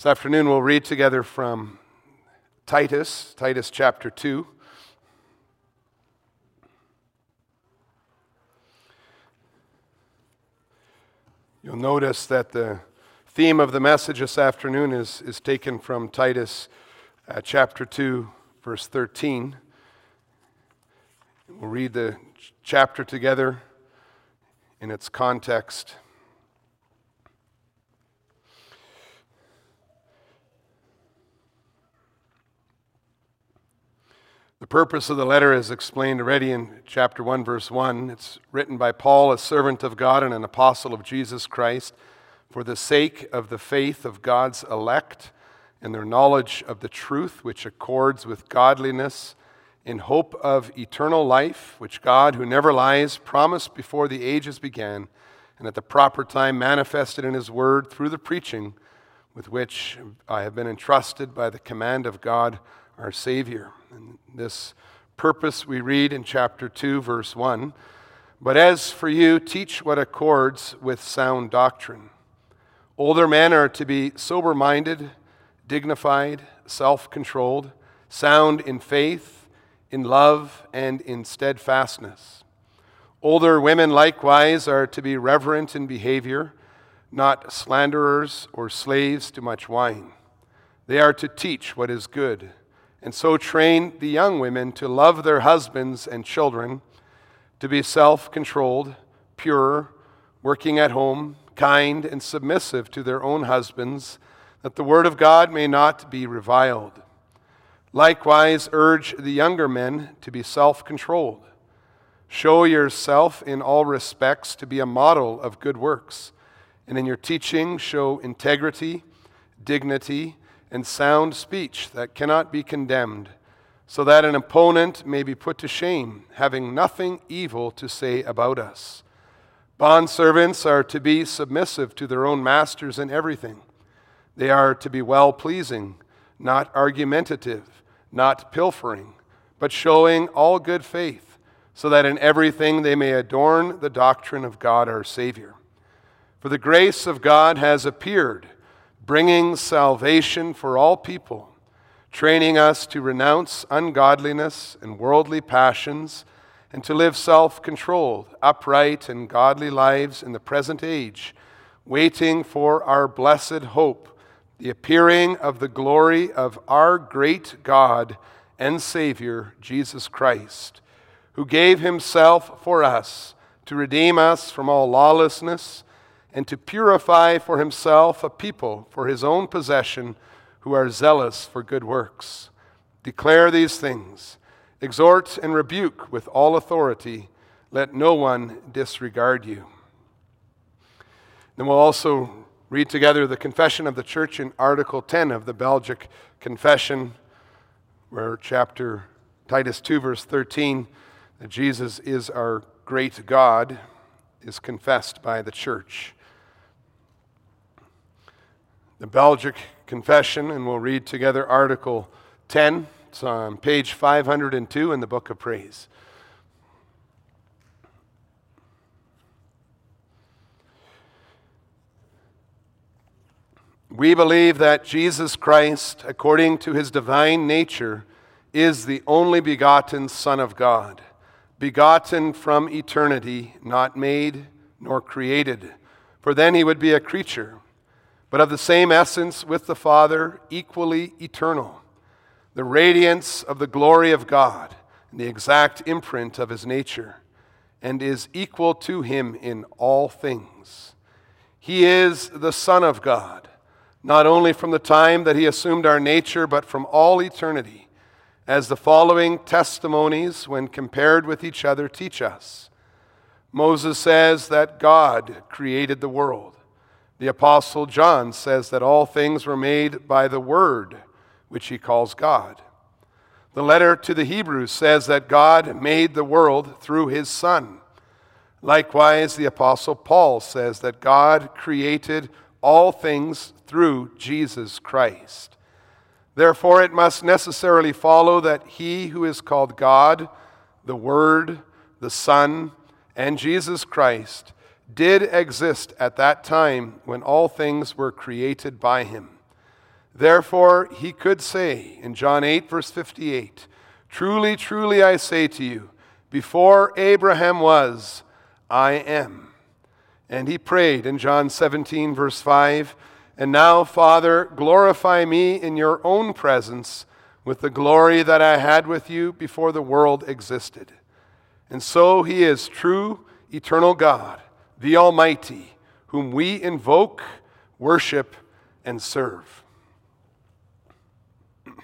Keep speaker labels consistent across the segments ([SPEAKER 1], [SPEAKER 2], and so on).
[SPEAKER 1] This afternoon we'll read together from Titus, Titus chapter 2. You'll notice that the theme of the message this afternoon is, is taken from Titus uh, chapter 2, verse 13. We'll read the chapter together in its context. The purpose of the letter is explained already in chapter 1, verse 1. It's written by Paul, a servant of God and an apostle of Jesus Christ, for the sake of the faith of God's elect and their knowledge of the truth which accords with godliness, in hope of eternal life, which God, who never lies, promised before the ages began, and at the proper time manifested in his word through the preaching with which I have been entrusted by the command of God our Savior. And this purpose we read in chapter 2, verse 1. But as for you, teach what accords with sound doctrine. Older men are to be sober minded, dignified, self controlled, sound in faith, in love, and in steadfastness. Older women likewise are to be reverent in behavior, not slanderers or slaves to much wine. They are to teach what is good and so train the young women to love their husbands and children, to be self controlled, pure, working at home, kind, and submissive to their own husbands, that the word of God may not be reviled. Likewise, urge the younger men to be self controlled. Show yourself in all respects to be a model of good works, and in your teaching, show integrity, dignity, and sound speech that cannot be condemned, so that an opponent may be put to shame, having nothing evil to say about us. Bondservants are to be submissive to their own masters in everything. They are to be well pleasing, not argumentative, not pilfering, but showing all good faith, so that in everything they may adorn the doctrine of God our Savior. For the grace of God has appeared bringing salvation for all people, training us to renounce ungodliness and worldly passions, and to live self controlled, upright, and godly lives in the present age, waiting for our blessed hope, the appearing of the glory of our great God and Savior, Jesus Christ, who gave himself for us to redeem us from all lawlessness and to purify for himself a people for his own possession who are zealous for good works. Declare these things, exhort and rebuke with all authority. Let no one disregard you. Then we'll also read together the Confession of the Church in Article 10 of the Belgic Confession, where chapter Titus 2, verse 13, that Jesus is our great God, is confessed by the church the Belgic Confession, and we'll read together Article 10. It's on page 502 in the Book of Praise. We believe that Jesus Christ, according to his divine nature, is the only begotten Son of God, begotten from eternity, not made nor created, for then he would be a creature but of the same essence with the Father, equally eternal, the radiance of the glory of God, and the exact imprint of his nature, and is equal to him in all things. He is the Son of God, not only from the time that he assumed our nature, but from all eternity, as the following testimonies, when compared with each other, teach us. Moses says that God created the world. The Apostle John says that all things were made by the Word, which he calls God. The letter to the Hebrews says that God made the world through his Son. Likewise, the Apostle Paul says that God created all things through Jesus Christ. Therefore, it must necessarily follow that he who is called God, the Word, the Son, and Jesus Christ did exist at that time when all things were created by him. Therefore, he could say in John 8, verse 58, Truly, truly, I say to you, before Abraham was, I am. And he prayed in John 17, verse 5, And now, Father, glorify me in your own presence with the glory that I had with you before the world existed. And so he is true, eternal God, the Almighty, whom we invoke, worship, and serve.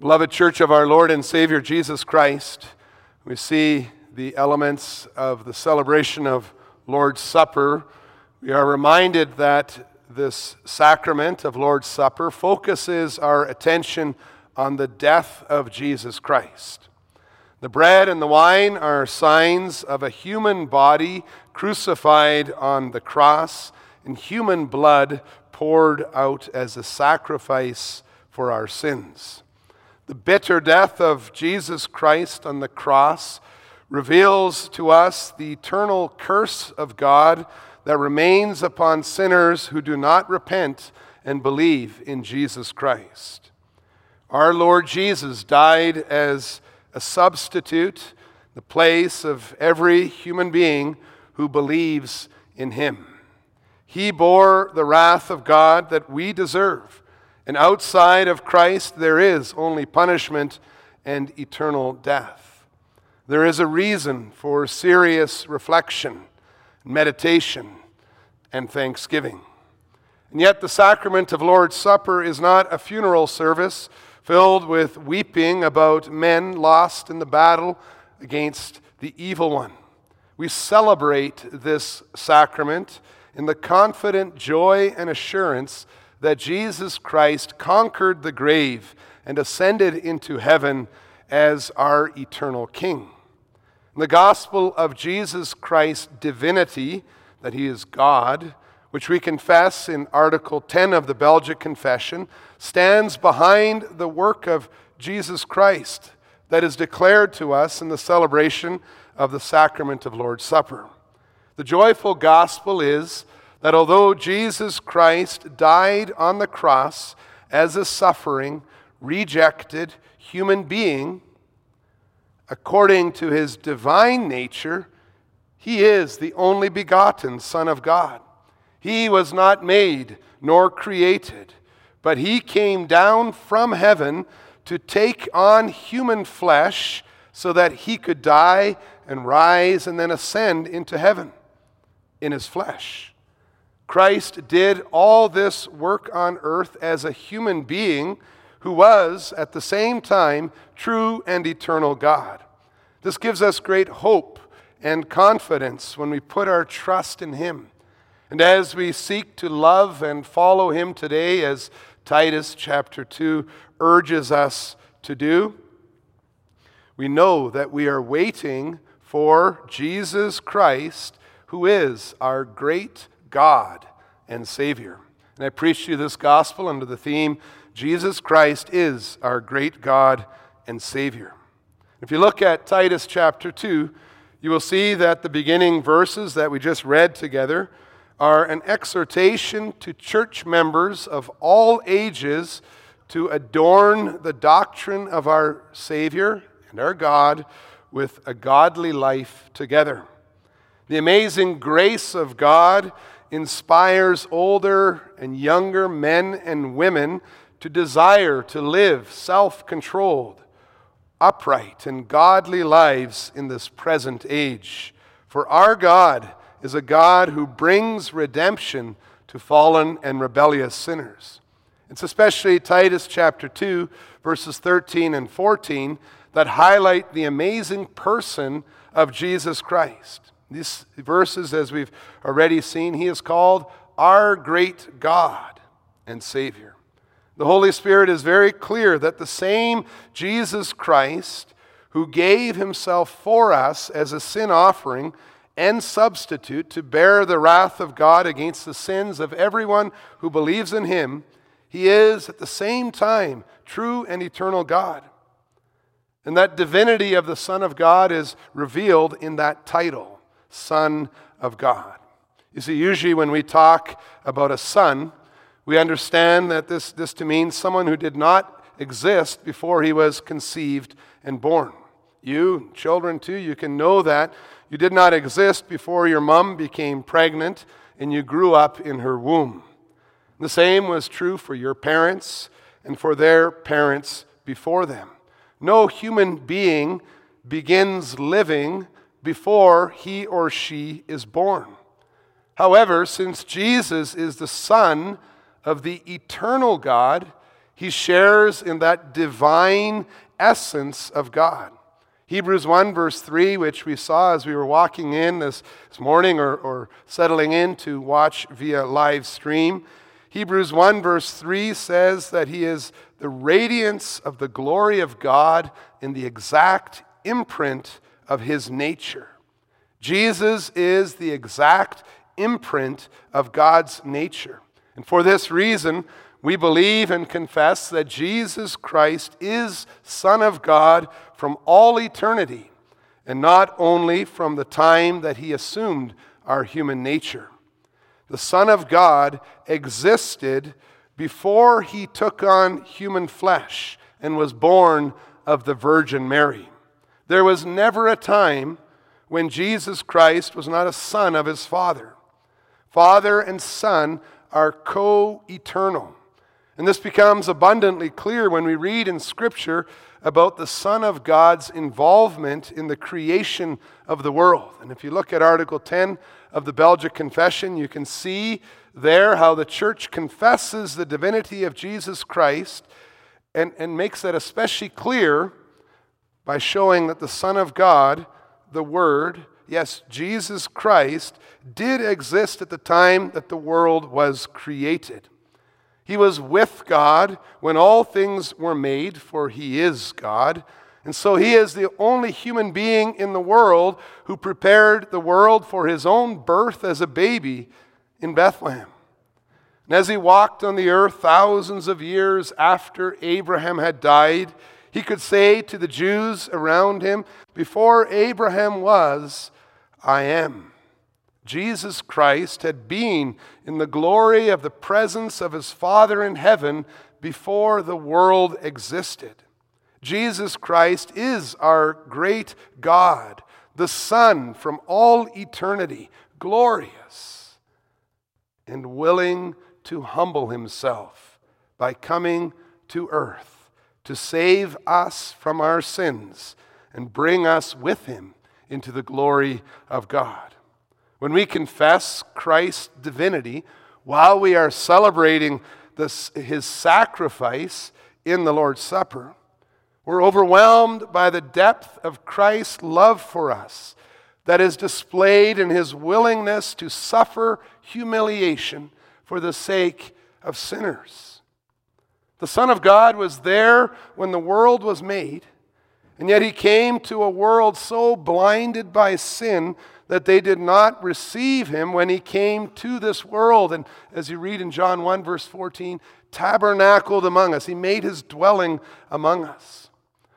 [SPEAKER 1] Beloved Church of our Lord and Savior Jesus Christ, we see the elements of the celebration of Lord's Supper. We are reminded that this sacrament of Lord's Supper focuses our attention on the death of Jesus Christ. The bread and the wine are signs of a human body crucified on the cross and human blood poured out as a sacrifice for our sins. The bitter death of Jesus Christ on the cross reveals to us the eternal curse of God that remains upon sinners who do not repent and believe in Jesus Christ. Our Lord Jesus died as a substitute, the place of every human being who believes in him. He bore the wrath of God that we deserve and outside of Christ, there is only punishment and eternal death. There is a reason for serious reflection, meditation, and thanksgiving. And yet, the sacrament of Lord's Supper is not a funeral service filled with weeping about men lost in the battle against the evil one. We celebrate this sacrament in the confident joy and assurance that Jesus Christ conquered the grave and ascended into heaven as our eternal King. In The gospel of Jesus Christ's divinity, that he is God, which we confess in Article 10 of the Belgic Confession, stands behind the work of Jesus Christ that is declared to us in the celebration of the sacrament of Lord's Supper. The joyful gospel is that although Jesus Christ died on the cross as a suffering, rejected human being, according to his divine nature, he is the only begotten Son of God. He was not made nor created, but he came down from heaven to take on human flesh so that he could die and rise and then ascend into heaven in his flesh. Christ did all this work on earth as a human being who was, at the same time, true and eternal God. This gives us great hope and confidence when we put our trust in Him. And as we seek to love and follow Him today, as Titus chapter 2 urges us to do, we know that we are waiting for Jesus Christ, who is our great God and Savior. And I preach to you this gospel under the theme Jesus Christ is our great God and Savior. If you look at Titus chapter 2, you will see that the beginning verses that we just read together are an exhortation to church members of all ages to adorn the doctrine of our Savior and our God with a godly life together. The amazing grace of God inspires older and younger men and women to desire to live self controlled, upright, and godly lives in this present age. For our God is a God who brings redemption to fallen and rebellious sinners. It's especially Titus chapter 2, verses 13 and 14, that highlight the amazing person of Jesus Christ. These verses, as we've already seen, he is called our great God and Savior. The Holy Spirit is very clear that the same Jesus Christ who gave himself for us as a sin offering and substitute to bear the wrath of God against the sins of everyone who believes in him, he is at the same time true and eternal God. And that divinity of the Son of God is revealed in that title. Son of God. You see, usually when we talk about a son, We understand that this, this to mean someone who did not exist before he was conceived and born. You, children too, you can know that. You did not exist before your mom became pregnant and you grew up in her womb. The same was true for your parents and for their parents before them. No human being begins living before he or she is born. However, since Jesus is the Son of the eternal God, he shares in that divine essence of God. Hebrews 1, verse 3, which we saw as we were walking in this, this morning or, or settling in to watch via live stream. Hebrews 1, verse 3 says that he is the radiance of the glory of God in the exact imprint of his nature. Jesus is the exact imprint of God's nature. And for this reason, we believe and confess that Jesus Christ is Son of God from all eternity, and not only from the time that he assumed our human nature. The Son of God existed before he took on human flesh and was born of the Virgin Mary. There was never a time when Jesus Christ was not a son of his Father. Father and Son are co eternal. And this becomes abundantly clear when we read in Scripture about the Son of God's involvement in the creation of the world. And if you look at Article 10 of the Belgic Confession, you can see there how the church confesses the divinity of Jesus Christ and, and makes that especially clear by showing that the Son of God, the Word, yes, Jesus Christ, did exist at the time that the world was created. He was with God when all things were made, for he is God. And so he is the only human being in the world who prepared the world for his own birth as a baby in Bethlehem. And as he walked on the earth thousands of years after Abraham had died, he could say to the Jews around him, Before Abraham was, I am. Jesus Christ had been in the glory of the presence of his Father in heaven before the world existed. Jesus Christ is our great God, the Son from all eternity, glorious and willing to humble himself by coming to earth to save us from our sins and bring us with him into the glory of God. When we confess Christ's divinity while we are celebrating this, his sacrifice in the Lord's Supper, we're overwhelmed by the depth of Christ's love for us that is displayed in his willingness to suffer humiliation for the sake of sinners. The Son of God was there when the world was made, and yet he came to a world so blinded by sin that they did not receive him when he came to this world. And as you read in John 1, verse 14, tabernacled among us. He made his dwelling among us.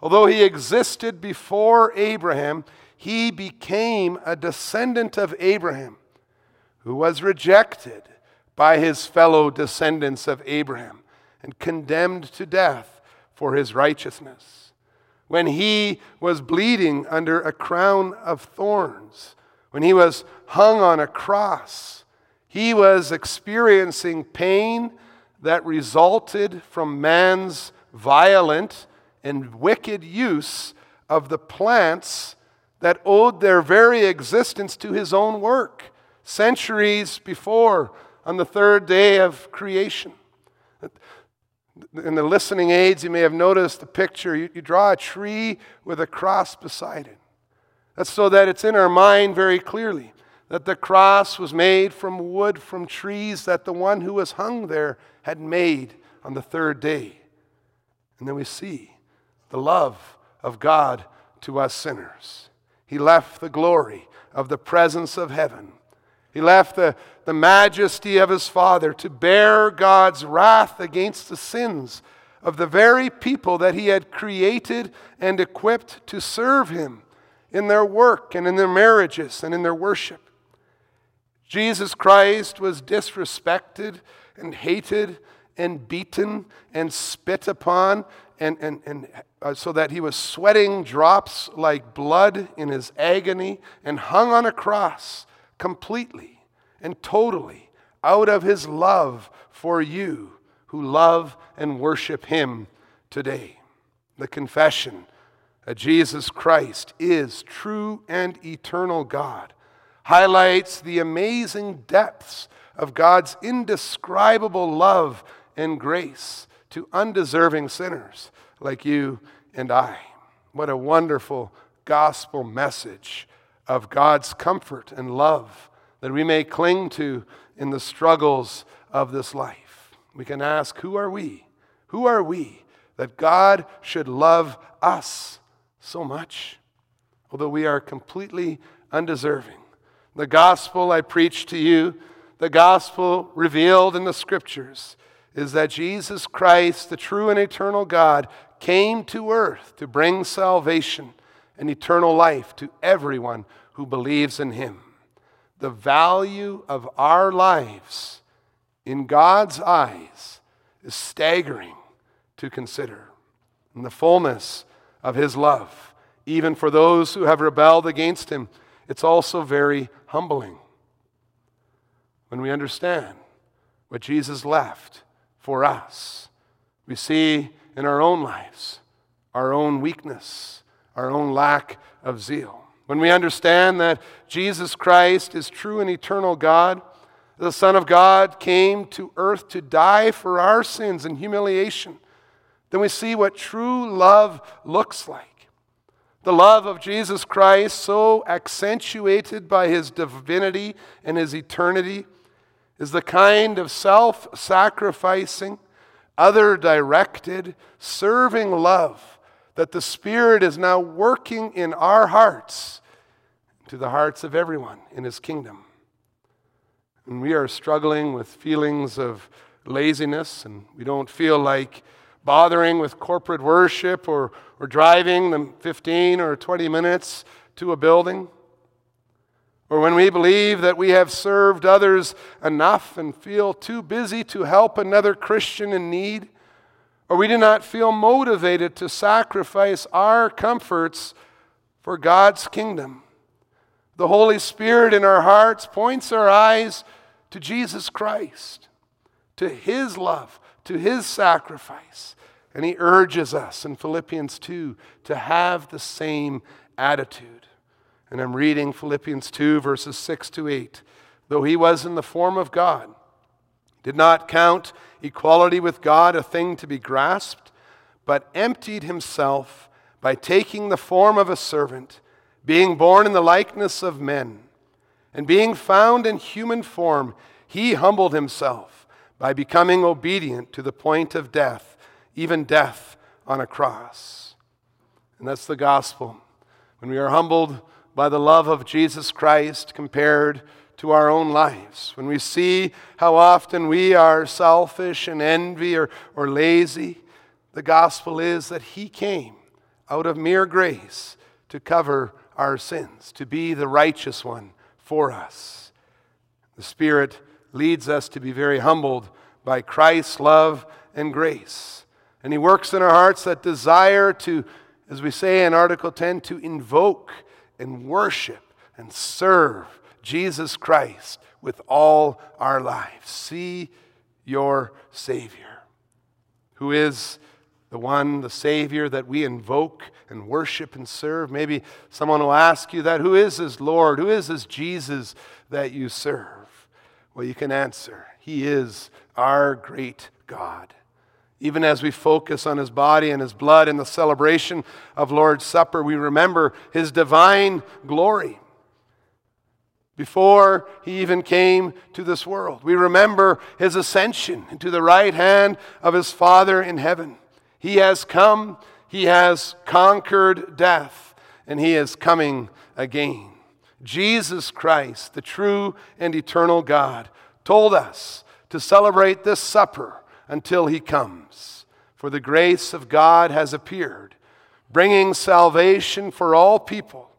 [SPEAKER 1] Although he existed before Abraham, he became a descendant of Abraham who was rejected by his fellow descendants of Abraham and condemned to death for his righteousness. When he was bleeding under a crown of thorns, when he was hung on a cross, he was experiencing pain that resulted from man's violent and wicked use of the plants that owed their very existence to his own work centuries before on the third day of creation. In the listening aids, you may have noticed the picture. You, you draw a tree with a cross beside it. That's so that it's in our mind very clearly that the cross was made from wood from trees that the one who was hung there had made on the third day. And then we see the love of God to us sinners. He left the glory of the presence of heaven. He left the, the majesty of his Father to bear God's wrath against the sins of the very people that he had created and equipped to serve him in their work and in their marriages and in their worship. Jesus Christ was disrespected and hated and beaten and spit upon, and, and, and uh, so that he was sweating drops like blood in his agony and hung on a cross completely and totally out of his love for you who love and worship him today. The confession that Jesus Christ is true and eternal God highlights the amazing depths of God's indescribable love and grace to undeserving sinners like you and I. What a wonderful gospel message of God's comfort and love that we may cling to in the struggles of this life. We can ask, Who are we? Who are we that God should love us so much, although we are completely undeserving? The gospel I preach to you, the gospel revealed in the scriptures, is that Jesus Christ, the true and eternal God, came to earth to bring salvation and eternal life to everyone who believes in him. The value of our lives in God's eyes is staggering to consider. And the fullness of his love, even for those who have rebelled against him, it's also very humbling when we understand what Jesus left for us. We see in our own lives our own weakness, our own lack of zeal. When we understand that Jesus Christ is true and eternal God, the Son of God came to earth to die for our sins and humiliation, then we see what true love looks like. The love of Jesus Christ, so accentuated by his divinity and his eternity, is the kind of self sacrificing, other directed, serving love that the Spirit is now working in our hearts, to the hearts of everyone in His kingdom. And we are struggling with feelings of laziness, and we don't feel like bothering with corporate worship or, or driving the 15 or 20 minutes to a building or when we believe that we have served others enough and feel too busy to help another Christian in need, or we do not feel motivated to sacrifice our comforts for God's kingdom. The Holy Spirit in our hearts points our eyes to Jesus Christ, to His love, to His sacrifice. And He urges us in Philippians 2 to have the same attitude. And I'm reading Philippians 2, verses 6 to 8. Though he was in the form of God, did not count equality with God a thing to be grasped, but emptied himself by taking the form of a servant, being born in the likeness of men. And being found in human form, he humbled himself by becoming obedient to the point of death, even death on a cross. And that's the gospel. When we are humbled, by the love of Jesus Christ compared to our own lives. When we see how often we are selfish and envy or, or lazy, the gospel is that He came out of mere grace to cover our sins, to be the righteous one for us. The Spirit leads us to be very humbled by Christ's love and grace. And He works in our hearts that desire to, as we say in Article 10, to invoke and worship and serve Jesus Christ with all our lives. See your Savior, who is the one, the Savior that we invoke and worship and serve. Maybe someone will ask you that. Who is this Lord? Who is this Jesus that you serve? Well, you can answer He is our great God even as we focus on his body and his blood in the celebration of Lord's Supper, we remember his divine glory before he even came to this world. We remember his ascension into the right hand of his Father in heaven. He has come, he has conquered death, and he is coming again. Jesus Christ, the true and eternal God, told us to celebrate this supper until he comes. For the grace of God has appeared, bringing salvation for all people.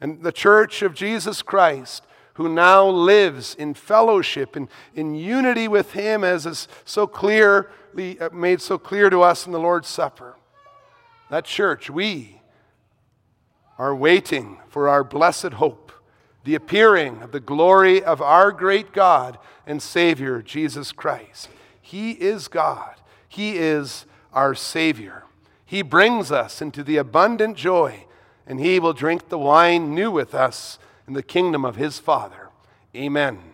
[SPEAKER 1] And the church of Jesus Christ who now lives in fellowship and in unity with him as is so clearly uh, made so clear to us in the Lord's Supper. That church, we are waiting for our blessed hope, the appearing of the glory of our great God and Savior, Jesus Christ. He is God. He is our Savior. He brings us into the abundant joy, and He will drink the wine new with us in the kingdom of his Father. Amen.